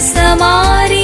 समारी